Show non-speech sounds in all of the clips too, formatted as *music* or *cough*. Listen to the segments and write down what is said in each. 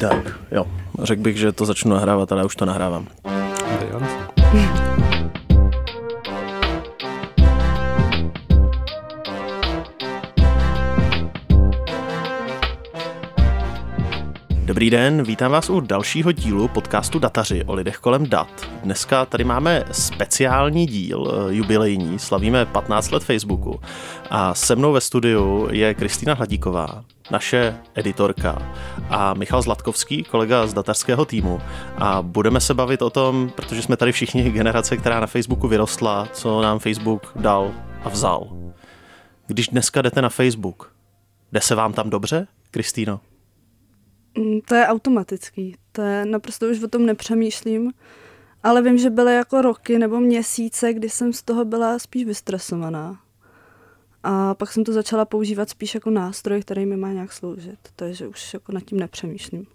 Tak, jo. Řekl bych, že to začnu nahrávat, ale už to nahrávám. Dobrý den, vítám vás u dalšího dílu podcastu Dataři o lidech kolem dat. Dneska tady máme speciální díl, eh, jubilejní, slavíme 15 let Facebooku a se mnou ve studiu je Kristýna Hladíková, naše editorka a Michal Zlatkovský, kolega z datarského týmu a budeme se bavit o tom, protože jsme tady všichni generace, která na Facebooku vyrostla, co nám Facebook dal a vzal. Když dneska jdete na Facebook, jde se vám tam dobře, Kristýno? Mm, to je automatický, to je naprosto už o tom nepřemýšlím, ale vím, že byly jako roky nebo měsíce, kdy jsem z toho byla spíš vystresovaná. A pak jsem to začala používat spíš jako nástroj, který mi má nějak sloužit, takže už jako nad tím nepřemýšlím.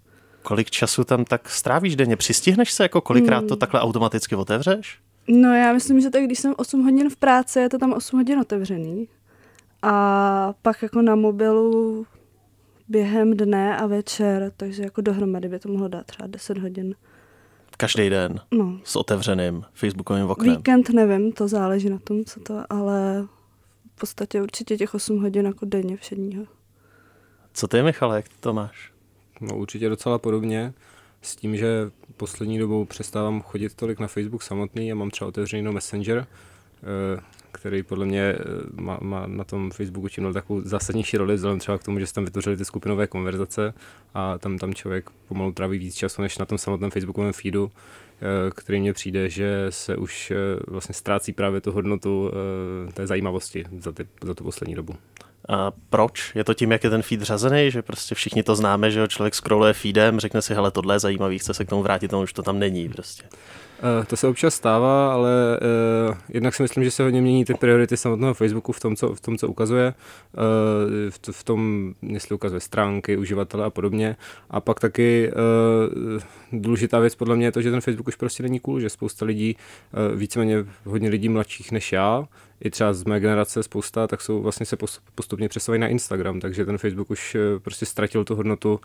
Kolik času tam tak strávíš denně? Přistihneš se, jako kolikrát to hmm. takhle automaticky otevřeš? No já myslím, že tak když jsem 8 hodin v práci, je to tam 8 hodin otevřený. A pak jako na mobilu během dne a večer, takže jako dohromady by to mohlo dát třeba 10 hodin. Každý den no. s otevřeným facebookovým oknem. Víkend nevím, to záleží na tom, co to, ale v podstatě určitě těch 8 hodin jako denně všedního. Co ty, Michale, jak to máš? No určitě docela podobně, s tím, že poslední dobou přestávám chodit tolik na Facebook samotný a mám třeba otevřený Messenger, eh, který podle mě eh, má, má na tom Facebooku čím takovou zásadnější roli, vzhledem třeba k tomu, že se tam vytvořily ty skupinové konverzace a tam, tam člověk pomalu tráví víc času než na tom samotném Facebookovém feedu, eh, který mně přijde, že se už eh, vlastně ztrácí právě tu hodnotu té zajímavosti za, ty, za tu poslední dobu. A proč? Je to tím, jak je ten feed řazený, že prostě všichni to známe, že člověk scrolluje feedem, řekne si, hele, tohle je zajímavý, chce se k tomu vrátit, no už to tam není prostě. Uh, to se občas stává, ale uh, jednak si myslím, že se hodně mění ty priority samotného Facebooku v tom, co, v tom, co ukazuje, uh, v, v tom, jestli ukazuje stránky, uživatele a podobně. A pak taky důležitá věc podle mě je to, že ten Facebook už prostě není cool, že spousta lidí, víceméně hodně lidí mladších než já, i třeba z mé generace spousta, tak jsou vlastně se postupně přesouvají na Instagram, takže ten Facebook už prostě ztratil tu hodnotu.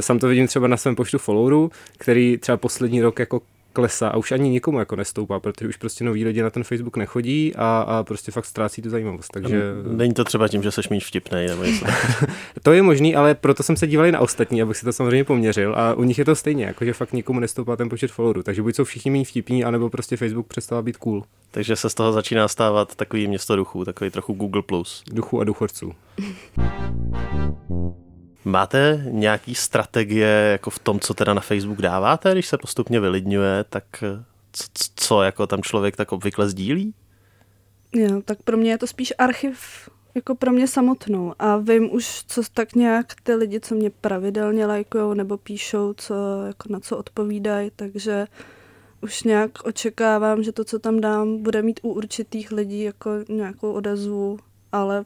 Sam to vidím třeba na svém počtu followerů, který třeba poslední rok jako klesá a už ani nikomu jako nestoupá, protože už prostě noví lidi na ten Facebook nechodí a, a prostě fakt ztrácí tu zajímavost. Takže... Není to třeba tím, že seš méně vtipný nebo něco. *laughs* to je možný, ale proto jsem se díval i na ostatní, abych si to samozřejmě poměřil a u nich je to stejně, jako že fakt nikomu nestoupá ten počet followerů. Takže buď jsou všichni méně vtipní, anebo prostě Facebook přestává být cool. Takže se z toho začíná stávat takový město duchů, takový trochu Google+. Plus. Duchů a duchorců. *laughs* Máte nějaký strategie jako v tom, co teda na Facebook dáváte, když se postupně vylidňuje, tak co, co jako tam člověk tak obvykle sdílí? Jo, tak pro mě je to spíš archiv jako pro mě samotnou a vím už, co tak nějak ty lidi, co mě pravidelně lajkují nebo píšou, co, jako na co odpovídají, takže už nějak očekávám, že to, co tam dám, bude mít u určitých lidí jako nějakou odezvu, ale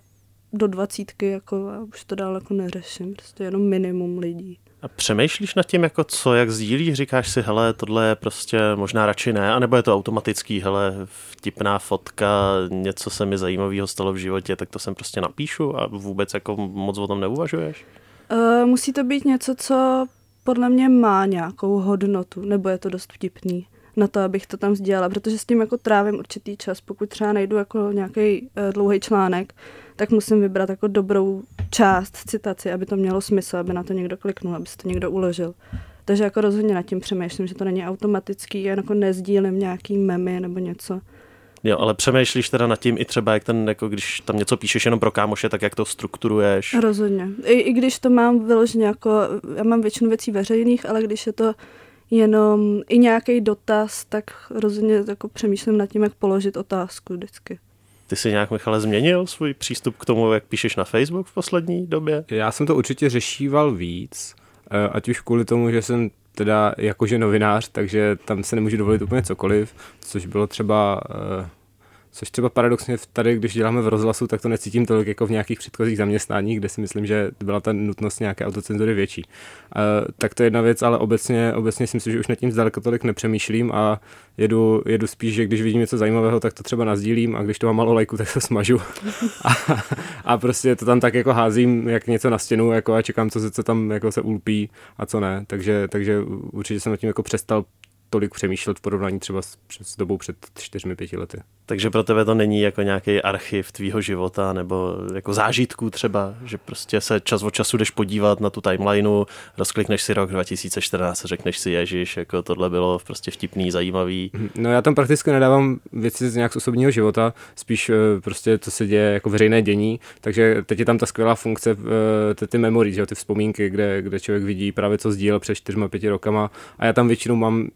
do dvacítky jako a už to dál jako neřeším, prostě jenom minimum lidí. A přemýšlíš nad tím, jako co, jak sdílíš, říkáš si, hele, tohle je prostě možná radši ne, anebo je to automatický, hele, vtipná fotka, něco se mi zajímavého stalo v životě, tak to sem prostě napíšu a vůbec jako moc o tom neuvažuješ? Uh, musí to být něco, co podle mě má nějakou hodnotu, nebo je to dost vtipný na to, abych to tam sdělala, protože s tím jako trávím určitý čas. Pokud třeba najdu jako nějaký uh, dlouhý článek, tak musím vybrat jako dobrou část citaci, aby to mělo smysl, aby na to někdo kliknul, aby se to někdo uložil. Takže jako rozhodně nad tím přemýšlím, že to není automatický, já jako nezdílím nějaký memy nebo něco. Jo, ale přemýšlíš teda nad tím i třeba, jak ten, jako když tam něco píšeš jenom pro kámoše, tak jak to strukturuješ? Rozhodně. I, i když to mám vyloženě jako, já mám většinu věcí veřejných, ale když je to jenom i nějaký dotaz, tak rozhodně jako přemýšlím nad tím, jak položit otázku vždycky. Ty jsi nějak, Michale, změnil svůj přístup k tomu, jak píšeš na Facebook v poslední době? Já jsem to určitě řešíval víc, eh, ať už kvůli tomu, že jsem teda jakože novinář, takže tam se nemůžu dovolit úplně cokoliv, což bylo třeba, eh, Což třeba paradoxně tady, když děláme v rozhlasu, tak to necítím tolik jako v nějakých předchozích zaměstnáních, kde si myslím, že byla ta nutnost nějaké autocenzury větší. Uh, tak to je jedna věc, ale obecně, obecně si myslím, že už nad tím zdaleka tolik nepřemýšlím a jedu, jedu spíš, že když vidím něco zajímavého, tak to třeba nazdílím a když to mám malo lajku, tak to smažu. *laughs* a, a, prostě to tam tak jako házím, jak něco na stěnu jako a čekám, co se, co tam jako se ulpí a co ne. Takže, takže určitě jsem nad tím jako přestal tolik přemýšlet v porovnání třeba s, s dobou před čtyřmi, pěti lety. Takže pro tebe to není jako nějaký archiv tvýho života nebo jako zážitků třeba, že prostě se čas od času jdeš podívat na tu timelineu, rozklikneš si rok 2014 a řekneš si, ježiš, jako tohle bylo prostě vtipný, zajímavý. Mhm. No já tam prakticky nedávám věci z nějak z osobního života, spíš eh, prostě to se děje jako veřejné dění, takže teď je tam ta skvělá funkce, eh, ty, ty memory, že, ty vzpomínky, kde, kde člověk vidí právě co sdílel před čtyřma, pěti rokama a já tam většinou mám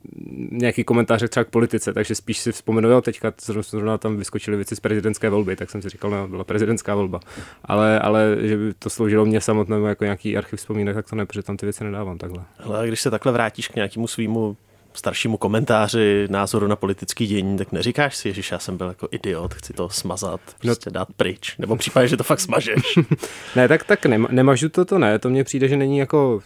nějaký komentáře třeba k politice, takže spíš si vzpomenu, jo, teďka zrovna tam vyskočily věci z prezidentské volby, tak jsem si říkal, no, byla prezidentská volba. Ale, ale že by to sloužilo mě samotnému jako nějaký archiv vzpomínek, tak to ne, protože tam ty věci nedávám takhle. Ale když se takhle vrátíš k nějakému svýmu staršímu komentáři, názoru na politický dění, tak neříkáš si, že já jsem byl jako idiot, chci to smazat, no. prostě no. dát pryč, nebo případně, že to fakt smažeš. *laughs* ne, tak, tak nema, nemažu to, to ne, to mně přijde, že není jako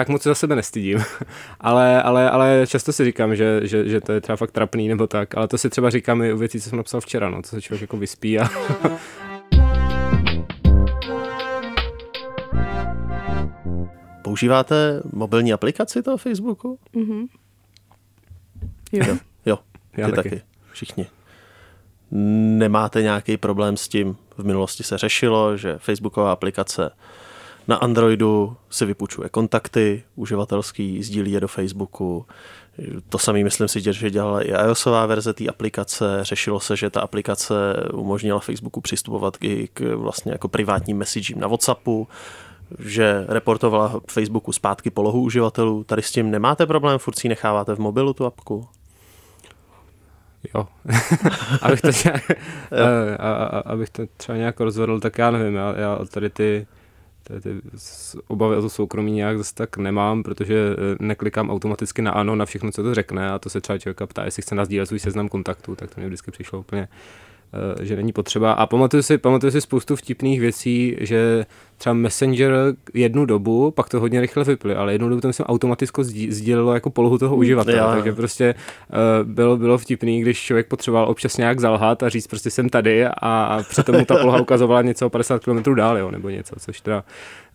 tak moc za sebe nestydím. *laughs* ale, ale, ale často si říkám, že, že, že, to je třeba fakt trapný nebo tak, ale to si třeba říkám i u věcí, co jsem napsal včera, no, co se člověk jako vyspí a *laughs* Používáte mobilní aplikaci toho Facebooku? Mm-hmm. Jo. jo. Jo, Já ty taky. taky. Všichni. Nemáte nějaký problém s tím? V minulosti se řešilo, že Facebooková aplikace na Androidu si vypučuje kontakty uživatelský, sdílí je do Facebooku. To samý myslím si, že dělala i iOSová verze té aplikace. Řešilo se, že ta aplikace umožnila Facebooku přistupovat i k vlastně jako privátním messagím na WhatsAppu že reportovala Facebooku zpátky polohu uživatelů. Tady s tím nemáte problém, furt si necháváte v mobilu tu apku? Jo. *laughs* abych, to nějak, jo. *laughs* A, a, abych to třeba nějak rozvedl, tak já nevím, já, já tady ty ty, ty obavy o to soukromí nějak zase tak nemám, protože eh, neklikám automaticky na ano na všechno, co to řekne a to se třeba člověka ptá, jestli chce nazdílet svůj seznam kontaktů, tak to mě vždycky přišlo úplně že není potřeba. A pamatuju si, pamatuju si spoustu vtipných věcí, že třeba Messenger jednu dobu, pak to hodně rychle vyply, ale jednu dobu to myslím automaticky sdílelo jako polohu toho hmm. uživatele, já. takže prostě uh, bylo, bylo vtipný, když člověk potřeboval občas nějak zalhat a říct prostě jsem tady a, a přitom mu ta poloha *laughs* ukazovala něco o 50 km dál, jo, nebo něco, což teda,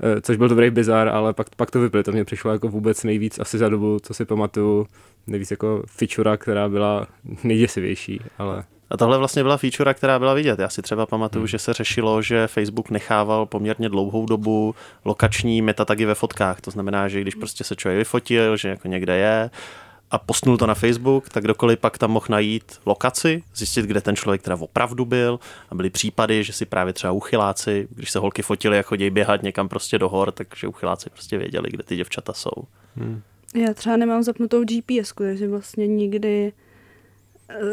uh, což byl dobrý bizar, ale pak, pak to vyply, to mě přišlo jako vůbec nejvíc asi za dobu, co si pamatuju, nejvíc jako feature, která byla nejděsivější, ale... A tohle vlastně byla feature, která byla vidět. Já si třeba pamatuju, hmm. že se řešilo, že Facebook nechával poměrně dlouhou dobu lokační metatagy ve fotkách. To znamená, že když prostě se člověk vyfotil, že jako někde je a postnul to na Facebook, tak kdokoliv pak tam mohl najít lokaci, zjistit, kde ten člověk teda opravdu byl. A byly případy, že si právě třeba uchyláci, když se holky fotily a chodí běhat někam prostě do hor, takže uchyláci prostě věděli, kde ty děvčata jsou. Hmm. Já třeba nemám zapnutou GPS, takže vlastně nikdy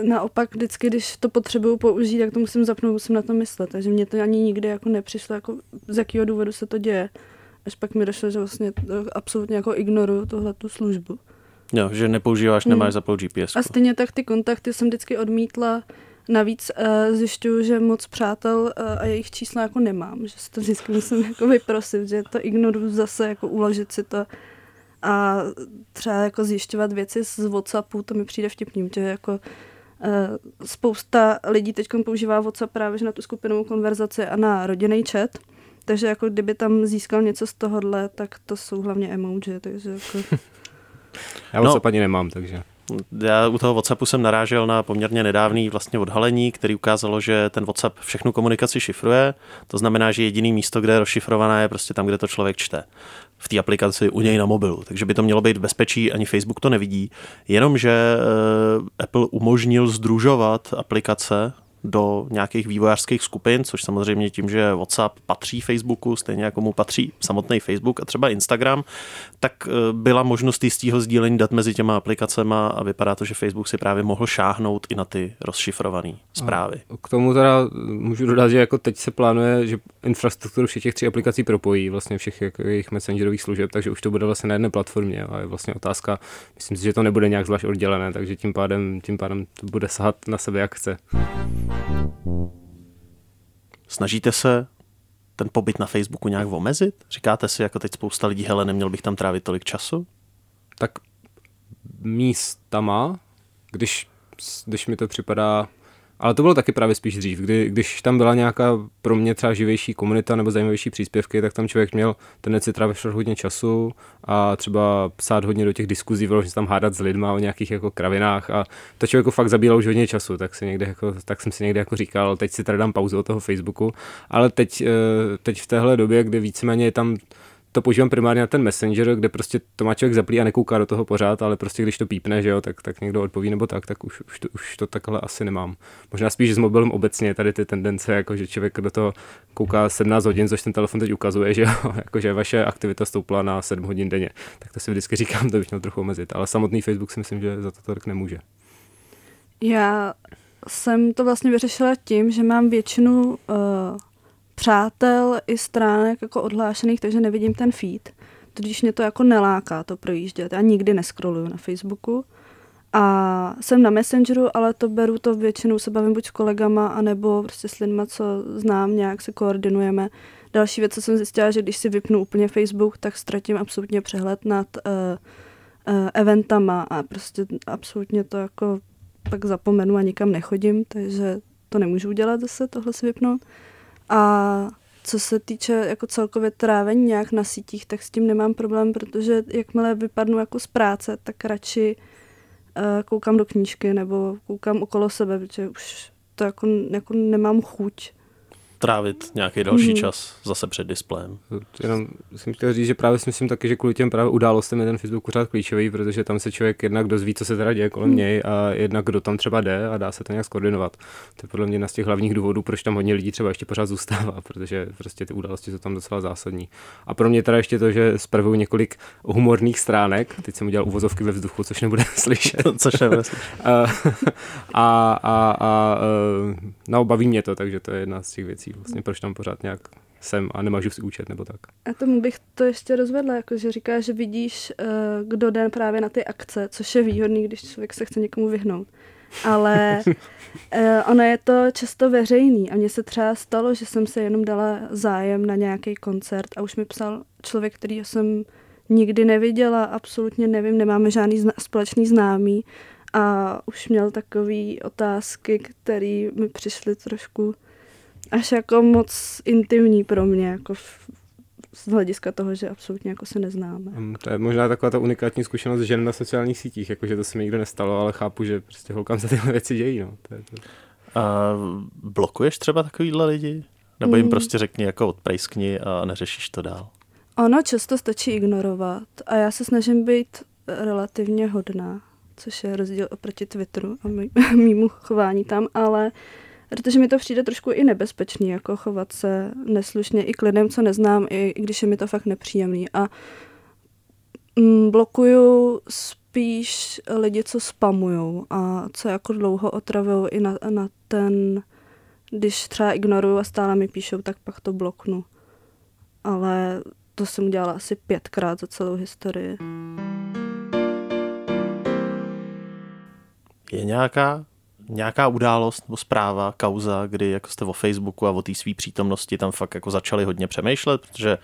naopak vždycky, když to potřebuju použít, tak to musím zapnout, musím na to myslet. Takže mě to ani nikdy jako nepřišlo, jako z jakého důvodu se to děje. Až pak mi došlo, že vlastně absolutně jako ignoruju tohle tu službu. Jo, že nepoužíváš, nemáš hmm. zapnout GPS. A stejně tak ty kontakty jsem vždycky odmítla. Navíc uh, zjišťuju, že moc přátel uh, a jejich čísla jako nemám, že si to vždycky musím jako vyprosit, že to ignoruju zase, jako uložit si to a třeba jako zjišťovat věci z Whatsappu, to mi přijde vtipný, že jako uh, spousta lidí teď používá WhatsApp právě na tu skupinovou konverzaci a na rodinný chat, takže jako kdyby tam získal něco z tohohle, tak to jsou hlavně emoji, takže jako... *laughs* Já WhatsApp no. ani nemám, takže... Já u toho WhatsAppu jsem narážel na poměrně nedávný vlastně odhalení, který ukázalo, že ten WhatsApp všechnu komunikaci šifruje. To znamená, že jediný místo, kde je rozšifrovaná, je prostě tam, kde to člověk čte v té aplikaci u něj na mobilu. Takže by to mělo být v bezpečí, ani Facebook to nevidí. Jenomže eh, Apple umožnil združovat aplikace do nějakých vývojářských skupin, což samozřejmě tím, že WhatsApp patří Facebooku, stejně jako mu patří samotný Facebook a třeba Instagram, tak eh, byla možnost jistého sdílení dat mezi těma aplikacemi a vypadá to, že Facebook si právě mohl šáhnout i na ty rozšifrované zprávy. A k tomu teda můžu dodat, že jako teď se plánuje, že infrastrukturu všech těch tří aplikací propojí vlastně všech jako jejich messengerových služeb, takže už to bude vlastně na jedné platformě a je vlastně otázka, myslím si, že to nebude nějak zvlášť oddělené, takže tím pádem, tím pádem to bude sahat na sebe, jak chce. Snažíte se ten pobyt na Facebooku nějak omezit? Říkáte si, jako teď spousta lidí, hele, neměl bych tam trávit tolik času? Tak místama, když, když mi to připadá ale to bylo taky právě spíš dřív, kdy, když tam byla nějaká pro mě třeba živější komunita nebo zajímavější příspěvky, tak tam člověk měl tendenci trávit hodně času a třeba psát hodně do těch diskuzí, vyložit se tam hádat s lidma o nějakých jako kravinách a to člověku fakt zabíjelo už hodně času, tak, si někde jako, tak jsem si někde jako říkal, teď si tady dám pauzu od toho Facebooku, ale teď, eh, teď v téhle době, kdy víceméně je tam to používám primárně na ten Messenger, kde prostě to má člověk zaplý a nekouká do toho pořád, ale prostě když to pípne, že jo, tak, tak někdo odpoví nebo tak, tak už, už, to, už to takhle asi nemám. Možná spíš s mobilem obecně tady ty tendence, jako že člověk do toho kouká 17 hodin, což ten telefon teď ukazuje, že jo, *laughs* jako že vaše aktivita stoupla na 7 hodin denně. Tak to si vždycky říkám, to bych měl trochu omezit, ale samotný Facebook si myslím, že za to tolik nemůže. Já jsem to vlastně vyřešila tím, že mám většinu uh přátel i stránek jako odhlášených, takže nevidím ten feed. Tudíž mě to jako neláká to projíždět. Já nikdy neskroluju na Facebooku. A jsem na Messengeru, ale to beru to většinou se bavím buď s kolegama, anebo prostě s lidma, co znám, nějak se koordinujeme. Další věc, co jsem zjistila, že když si vypnu úplně Facebook, tak ztratím absolutně přehled nad uh, uh, eventama a prostě absolutně to jako pak zapomenu a nikam nechodím, takže to nemůžu udělat zase, tohle si vypnout. A co se týče jako celkově trávení nějak na sítích, tak s tím nemám problém, protože jakmile vypadnu jako z práce, tak radši uh, koukám do knížky nebo koukám okolo sebe, protože už to jako, jako nemám chuť trávit nějaký další mm-hmm. čas zase před displejem. Jenom jsem chtěl říct, že právě si myslím taky, že kvůli těm právě událostem je ten Facebook pořád klíčový, protože tam se člověk jednak dozví, co se teda děje kolem mm. něj a jednak kdo tam třeba jde a dá se to nějak skoordinovat. To je podle mě jedna z těch hlavních důvodů, proč tam hodně lidí třeba ještě pořád zůstává, *laughs* protože prostě ty události jsou tam docela zásadní. A pro mě teda ještě to, že zpravuju několik humorných stránek, teď jsem udělal uvozovky ve vzduchu, což nebude *laughs* slyšet. *laughs* což nebude slyšet. a, a, a, a, no, baví mě to, takže to je jedna z těch věcí vlastně proč tam pořád nějak jsem a nemáš si účet nebo tak. A tomu bych to ještě rozvedla, jako že říká, že vidíš, uh, kdo jde právě na ty akce, což je výhodný, když člověk se chce někomu vyhnout. Ale uh, *laughs* ono je to často veřejný a mně se třeba stalo, že jsem se jenom dala zájem na nějaký koncert a už mi psal člověk, který jsem nikdy neviděla, absolutně nevím, nemáme žádný zna- společný známý a už měl takové otázky, které mi přišly trošku až jako moc intimní pro mě, jako v, z hlediska toho, že absolutně jako se neznáme. Mm, to je možná taková ta unikátní zkušenost žen na sociálních sítích, jakože to se mi nikdy nestalo, ale chápu, že prostě holkám se tyhle věci dějí. No. To je to. A blokuješ třeba takovýhle lidi? Nebo jim mm. prostě řekni jako odprejskni a neřešíš to dál? Ono často stačí ignorovat a já se snažím být relativně hodná, což je rozdíl oproti Twitteru a *laughs* mýmu chování tam, ale protože mi to přijde trošku i nebezpečný, jako chovat se neslušně i k lidem, co neznám, i, i když je mi to fakt nepříjemný. A mm, blokuju spíš lidi, co spamujou a co jako dlouho otravují i na, na ten, když třeba ignoruju a stále mi píšou, tak pak to bloknu. Ale to jsem udělala asi pětkrát za celou historii. Je nějaká nějaká událost nebo zpráva, kauza, kdy jako jste o Facebooku a o té své přítomnosti tam fakt jako začali hodně přemýšlet, protože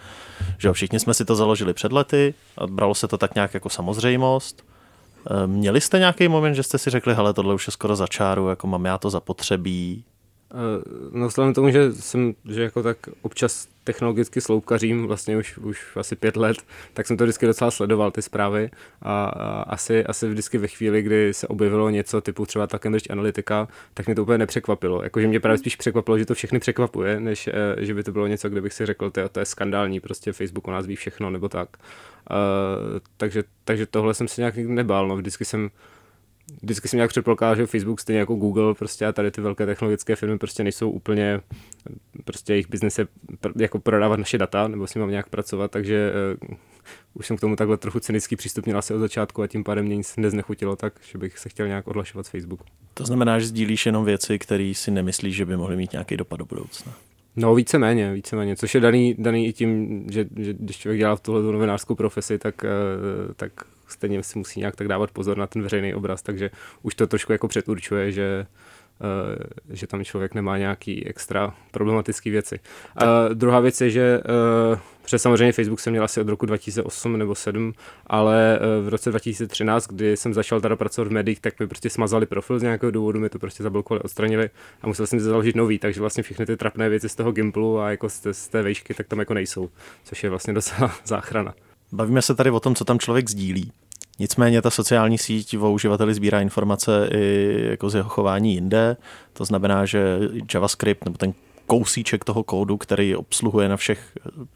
že všichni jsme si to založili před lety a bralo se to tak nějak jako samozřejmost. Ehm, měli jste nějaký moment, že jste si řekli, hele, tohle už je skoro za čáru, jako mám já to zapotřebí, Eh, no vzhledem tomu, že jsem že jako tak občas technologicky sloupkařím vlastně už, už asi pět let, tak jsem to vždycky docela sledoval, ty zprávy a, a asi, asi vždycky ve chvíli, kdy se objevilo něco typu třeba ta Cambridge Analytica, tak mě to úplně nepřekvapilo. Jakože mě právě spíš překvapilo, že to všechny překvapuje, než eh, že by to bylo něco, kde bych si řekl, to je, to je skandální, prostě Facebook o nás ví všechno nebo tak. Uh, takže, takže tohle jsem si nějak nebál, no vždycky jsem vždycky jsem nějak předpokládal, že Facebook stejně jako Google prostě a tady ty velké technologické firmy prostě nejsou úplně, prostě jejich biznes je jako prodávat naše data, nebo s nimi mám nějak pracovat, takže uh, už jsem k tomu takhle trochu cynický přístup měl asi od začátku a tím pádem mě nic neznechutilo tak, že bych se chtěl nějak odlašovat z Facebooku. To znamená, že sdílíš jenom věci, které si nemyslíš, že by mohly mít nějaký dopad do budoucna. No víceméně, víceméně, což je daný, daný i tím, že, že když člověk dělá v tuhle novinářskou profesi, tak, eh, tak stejně si musí nějak tak dávat pozor na ten veřejný obraz, takže už to trošku jako předurčuje, že, uh, že tam člověk nemá nějaký extra problematické věci. A uh, druhá věc je, že uh, protože samozřejmě Facebook jsem měl asi od roku 2008 nebo 7, ale uh, v roce 2013, kdy jsem začal teda pracovat v médiích, tak mi prostě smazali profil z nějakého důvodu, mi to prostě zablokovali, odstranili a musel jsem si založit nový, takže vlastně všechny ty trapné věci z toho Gimplu a jako z té, z té vejšky, tak tam jako nejsou, což je vlastně docela *laughs* záchrana. Bavíme se tady o tom, co tam člověk sdílí. Nicméně ta sociální síť o uživateli sbírá informace i jako z jeho chování jinde. To znamená, že JavaScript nebo ten kousíček toho kódu, který obsluhuje na všech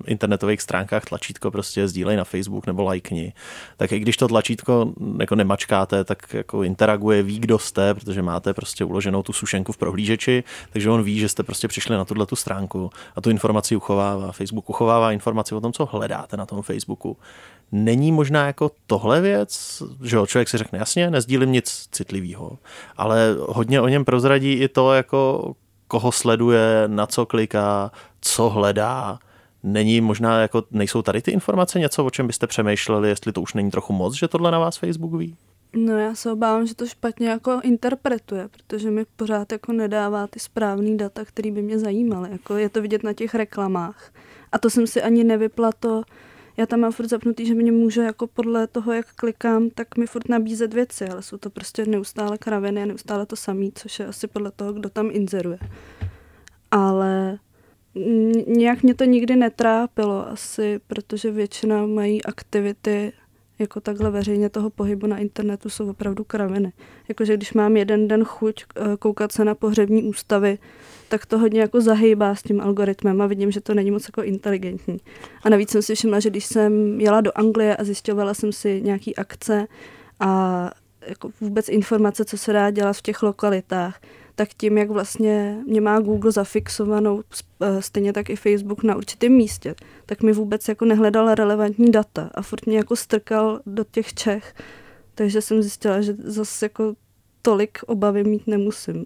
internetových stránkách tlačítko, prostě sdílej na Facebook nebo lajkni, tak i když to tlačítko jako nemačkáte, tak jako interaguje, ví, kdo jste, protože máte prostě uloženou tu sušenku v prohlížeči, takže on ví, že jste prostě přišli na tuhle tu stránku a tu informaci uchovává. Facebook uchovává informaci o tom, co hledáte na tom Facebooku. Není možná jako tohle věc, že jo, člověk si řekne, jasně, nezdílím nic citlivého, ale hodně o něm prozradí i to, jako koho sleduje, na co kliká, co hledá. Není možná, jako nejsou tady ty informace něco, o čem byste přemýšleli, jestli to už není trochu moc, že tohle na vás Facebook ví? No já se obávám, že to špatně jako interpretuje, protože mi pořád jako nedává ty správný data, které by mě zajímaly. Jako je to vidět na těch reklamách. A to jsem si ani nevypla to, já tam mám furt zapnutý, že mě může jako podle toho, jak klikám, tak mi furt nabízet věci, ale jsou to prostě neustále kraviny a neustále to samý, což je asi podle toho, kdo tam inzeruje. Ale nějak mě to nikdy netrápilo asi, protože většina mají aktivity jako takhle veřejně toho pohybu na internetu jsou opravdu kraviny. Jakože když mám jeden den chuť eh, koukat se na pohřební ústavy, tak to hodně jako zahýbá s tím algoritmem a vidím, že to není moc jako inteligentní. A navíc jsem si všimla, že když jsem jela do Anglie a zjišťovala jsem si nějaký akce a jako vůbec informace, co se dá dělat v těch lokalitách, tak tím, jak vlastně mě má Google zafixovanou, eh, stejně tak i Facebook na určitém místě, tak mi vůbec jako nehledal relevantní data a furt mě jako strkal do těch Čech. Takže jsem zjistila, že zase jako tolik obavy mít nemusím.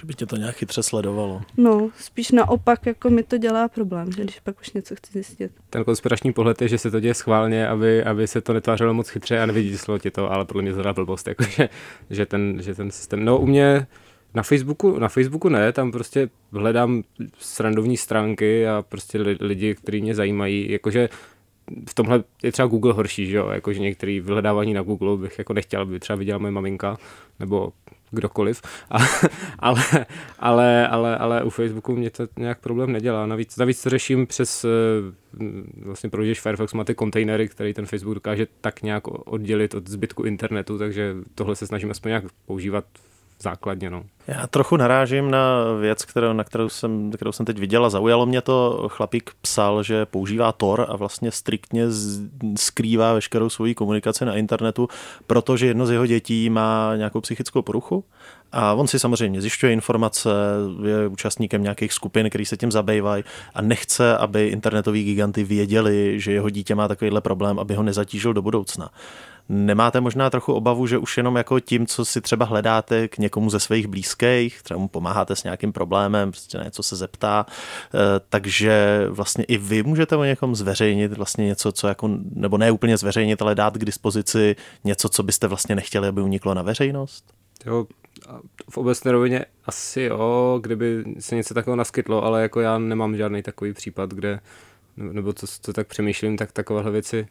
Že by tě to nějak chytře sledovalo. No, spíš naopak, jako mi to dělá problém, že když pak už něco chci zjistit. Ten konspirační pohled je, že se to děje schválně, aby, aby se to netvářilo moc chytře a nevidí ti to, ale podle mě to blbost, jako, že, že, ten, že ten systém. No, u mě na Facebooku, na Facebooku ne, tam prostě hledám srandovní stránky a prostě lidi, kteří mě zajímají, jakože v tomhle je třeba Google horší, že jo, jakože některý vyhledávání na Google bych jako nechtěl, aby třeba viděla moje maminka, nebo kdokoliv, a, *laughs* ale, ale, ale, ale u Facebooku mě to nějak problém nedělá. Navíc, navíc to řeším přes, eh, vlastně projížděš Firefox, má ty kontejnery, který ten Facebook dokáže tak nějak oddělit od zbytku internetu, takže tohle se snažím aspoň nějak používat základně. No. Já trochu narážím na věc, kterou, na kterou jsem, kterou jsem teď viděl a zaujalo mě to. Chlapík psal, že používá Tor a vlastně striktně skrývá veškerou svoji komunikaci na internetu, protože jedno z jeho dětí má nějakou psychickou poruchu a on si samozřejmě zjišťuje informace, je účastníkem nějakých skupin, který se tím zabývají a nechce, aby internetoví giganty věděli, že jeho dítě má takovýhle problém, aby ho nezatížil do budoucna. Nemáte možná trochu obavu, že už jenom jako tím, co si třeba hledáte k někomu ze svých blízkých, třeba mu pomáháte s nějakým problémem, prostě na něco se zeptá, eh, takže vlastně i vy můžete o někom zveřejnit vlastně něco, co jako, nebo ne úplně zveřejnit, ale dát k dispozici něco, co byste vlastně nechtěli, aby uniklo na veřejnost? Jo, v obecné rovině asi jo, kdyby se něco takového naskytlo, ale jako já nemám žádný takový případ, kde, nebo co, co tak přemýšlím, tak takovéhle věci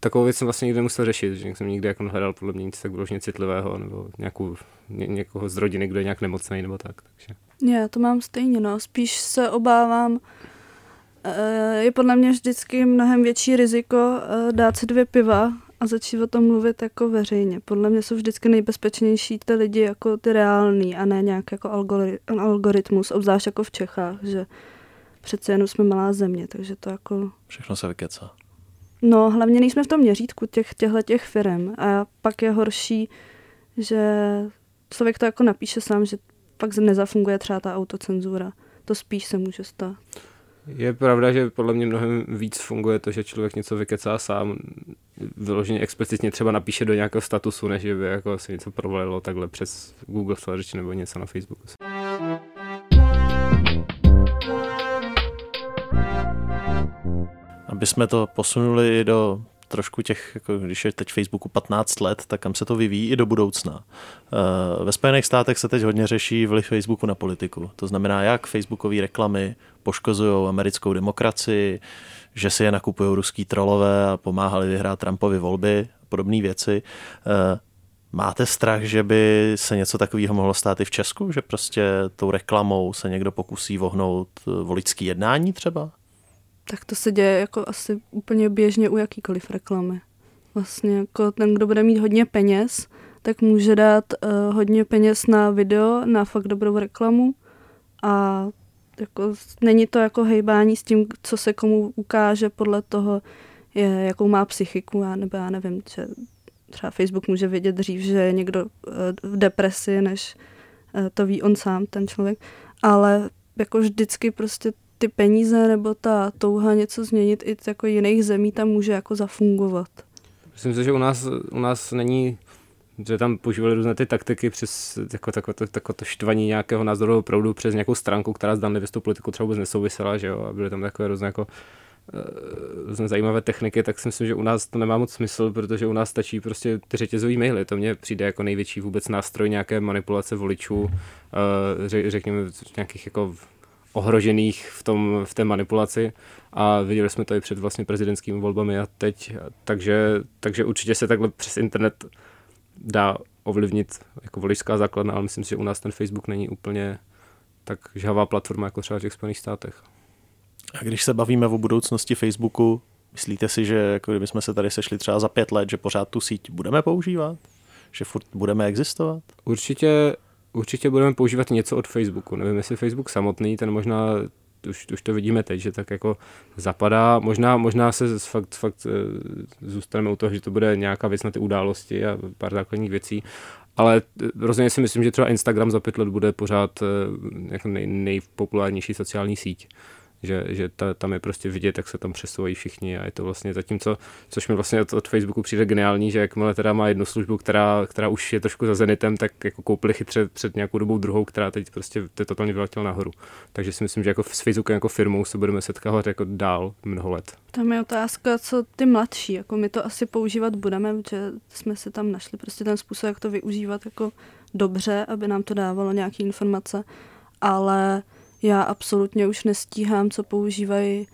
takovou věc jsem vlastně nikdy musel řešit, že jsem nikdy jako nehledal podle mě nic tak vyloženě citlivého, nebo nějakou, ně, někoho z rodiny, kdo je nějak nemocný, nebo tak. Takže. Já to mám stejně, no. Spíš se obávám, eh, je podle mě vždycky mnohem větší riziko eh, dát si dvě piva a začít o tom mluvit jako veřejně. Podle mě jsou vždycky nejbezpečnější ty lidi jako ty reální a ne nějak jako algoritmus, obzvlášť jako v Čechách, že přece jenom jsme malá země, takže to jako... Všechno se vykecá. No, hlavně nejsme v tom měřítku těch, těchto těch firm a pak je horší, že člověk to jako napíše sám, že pak nezafunguje třeba ta autocenzura. To spíš se může stát. Je pravda, že podle mě mnohem víc funguje to, že člověk něco vykecá sám, vyloženě explicitně třeba napíše do nějakého statusu, než by jako se něco provalilo takhle přes Google Search nebo něco na Facebooku. Aby jsme to posunuli do trošku těch, jako když je teď Facebooku 15 let, tak kam se to vyvíjí i do budoucna. Eh, ve Spojených státech se teď hodně řeší vliv Facebooku na politiku. To znamená, jak Facebookové reklamy poškozují americkou demokracii, že si je nakupují ruský trolové a pomáhali vyhrát Trumpovi volby, podobné věci. Eh, máte strach, že by se něco takového mohlo stát i v Česku? Že prostě tou reklamou se někdo pokusí vohnout eh, voličský jednání třeba? Tak to se děje jako asi úplně běžně u jakýkoliv reklamy. Vlastně jako ten, kdo bude mít hodně peněz, tak může dát uh, hodně peněz na video, na fakt dobrou reklamu. A jako, není to jako hejbání s tím, co se komu ukáže podle toho, je, jakou má psychiku, já, nebo já nevím, že třeba Facebook může vědět dřív, že je někdo uh, v depresi, než uh, to ví on sám, ten člověk, ale jako vždycky prostě ty peníze nebo ta touha něco změnit i jako jiných zemí tam může jako zafungovat. Myslím si, že u nás, u nás není že tam používali různé ty taktiky přes jako, takové, to, takové to štvaní nějakého názorového proudu přes nějakou stránku, která zdánlivě s tou politikou třeba vůbec nesouvisela, že jo, a byly tam takové různé jako eh, různé zajímavé techniky, tak si myslím, že u nás to nemá moc smysl, protože u nás stačí prostě ty řetězové maily. To mně přijde jako největší vůbec nástroj nějaké manipulace voličů, eh, řekněme nějakých jako ohrožených v, tom, v té manipulaci a viděli jsme to i před vlastně prezidentskými volbami a teď, takže, takže určitě se takhle přes internet dá ovlivnit jako voličská základna, ale myslím si, že u nás ten Facebook není úplně tak žhavá platforma jako třeba v těch Spojených státech. A když se bavíme o budoucnosti Facebooku, myslíte si, že jako kdybychom se tady sešli třeba za pět let, že pořád tu síť budeme používat? Že furt budeme existovat? Určitě určitě budeme používat něco od Facebooku. Nevím, jestli Facebook samotný, ten možná už, už to vidíme teď, že tak jako zapadá. Možná, možná se fakt, fakt eh, zůstaneme u toho, že to bude nějaká věc na ty události a pár základních věcí, ale eh, rozhodně si myslím, že třeba Instagram za pět let bude pořád eh, jako nej, nejpopulárnější sociální síť že, že ta, tam je prostě vidět, jak se tam přesouvají všichni a je to vlastně zatímco, což mi vlastně od, od Facebooku přijde geniální, že jakmile teda má jednu službu, která, která už je trošku za zenitem, tak jako koupili chytře před nějakou dobou druhou, která teď prostě to totálně vyletěla nahoru. Takže si myslím, že jako s Facebookem jako firmou se budeme setkávat jako dál mnoho let. Tam je otázka, co ty mladší, jako my to asi používat budeme, že jsme si tam našli prostě ten způsob, jak to využívat jako dobře, aby nám to dávalo nějaké informace, ale já absolutně už nestíhám, co používají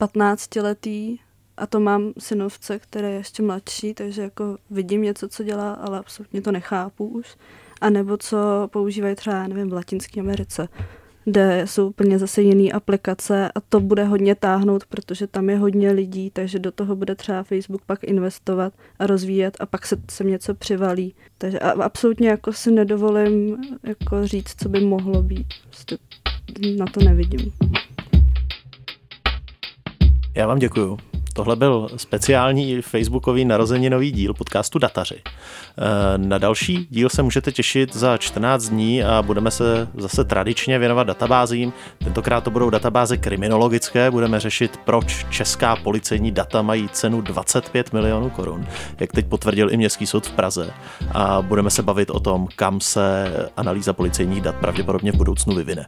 15-letý a to mám synovce, který je ještě mladší, takže jako vidím něco, co dělá, ale absolutně to nechápu už. A nebo co používají třeba, nevím, v Latinské Americe, kde jsou úplně zase jiné aplikace a to bude hodně táhnout, protože tam je hodně lidí, takže do toho bude třeba Facebook pak investovat a rozvíjet a pak se sem něco přivalí. Takže absolutně jako si nedovolím jako říct, co by mohlo být. Prostě na to nevidím. Já vám děkuju. Tohle byl speciální facebookový narozeninový díl podcastu Dataři. Eh, na další díl se můžete těšit za 14 dní a budeme se zase tradičně věnovat databázím. Tentokrát to budou databáze kriminologické, budeme řešit, proč česká policejní data mají cenu 25 milionů korun, jak teď potvrdil i Městský soud v Praze. A budeme se bavit o tom, kam se analýza policejních dat pravděpodobně v budoucnu vyvine.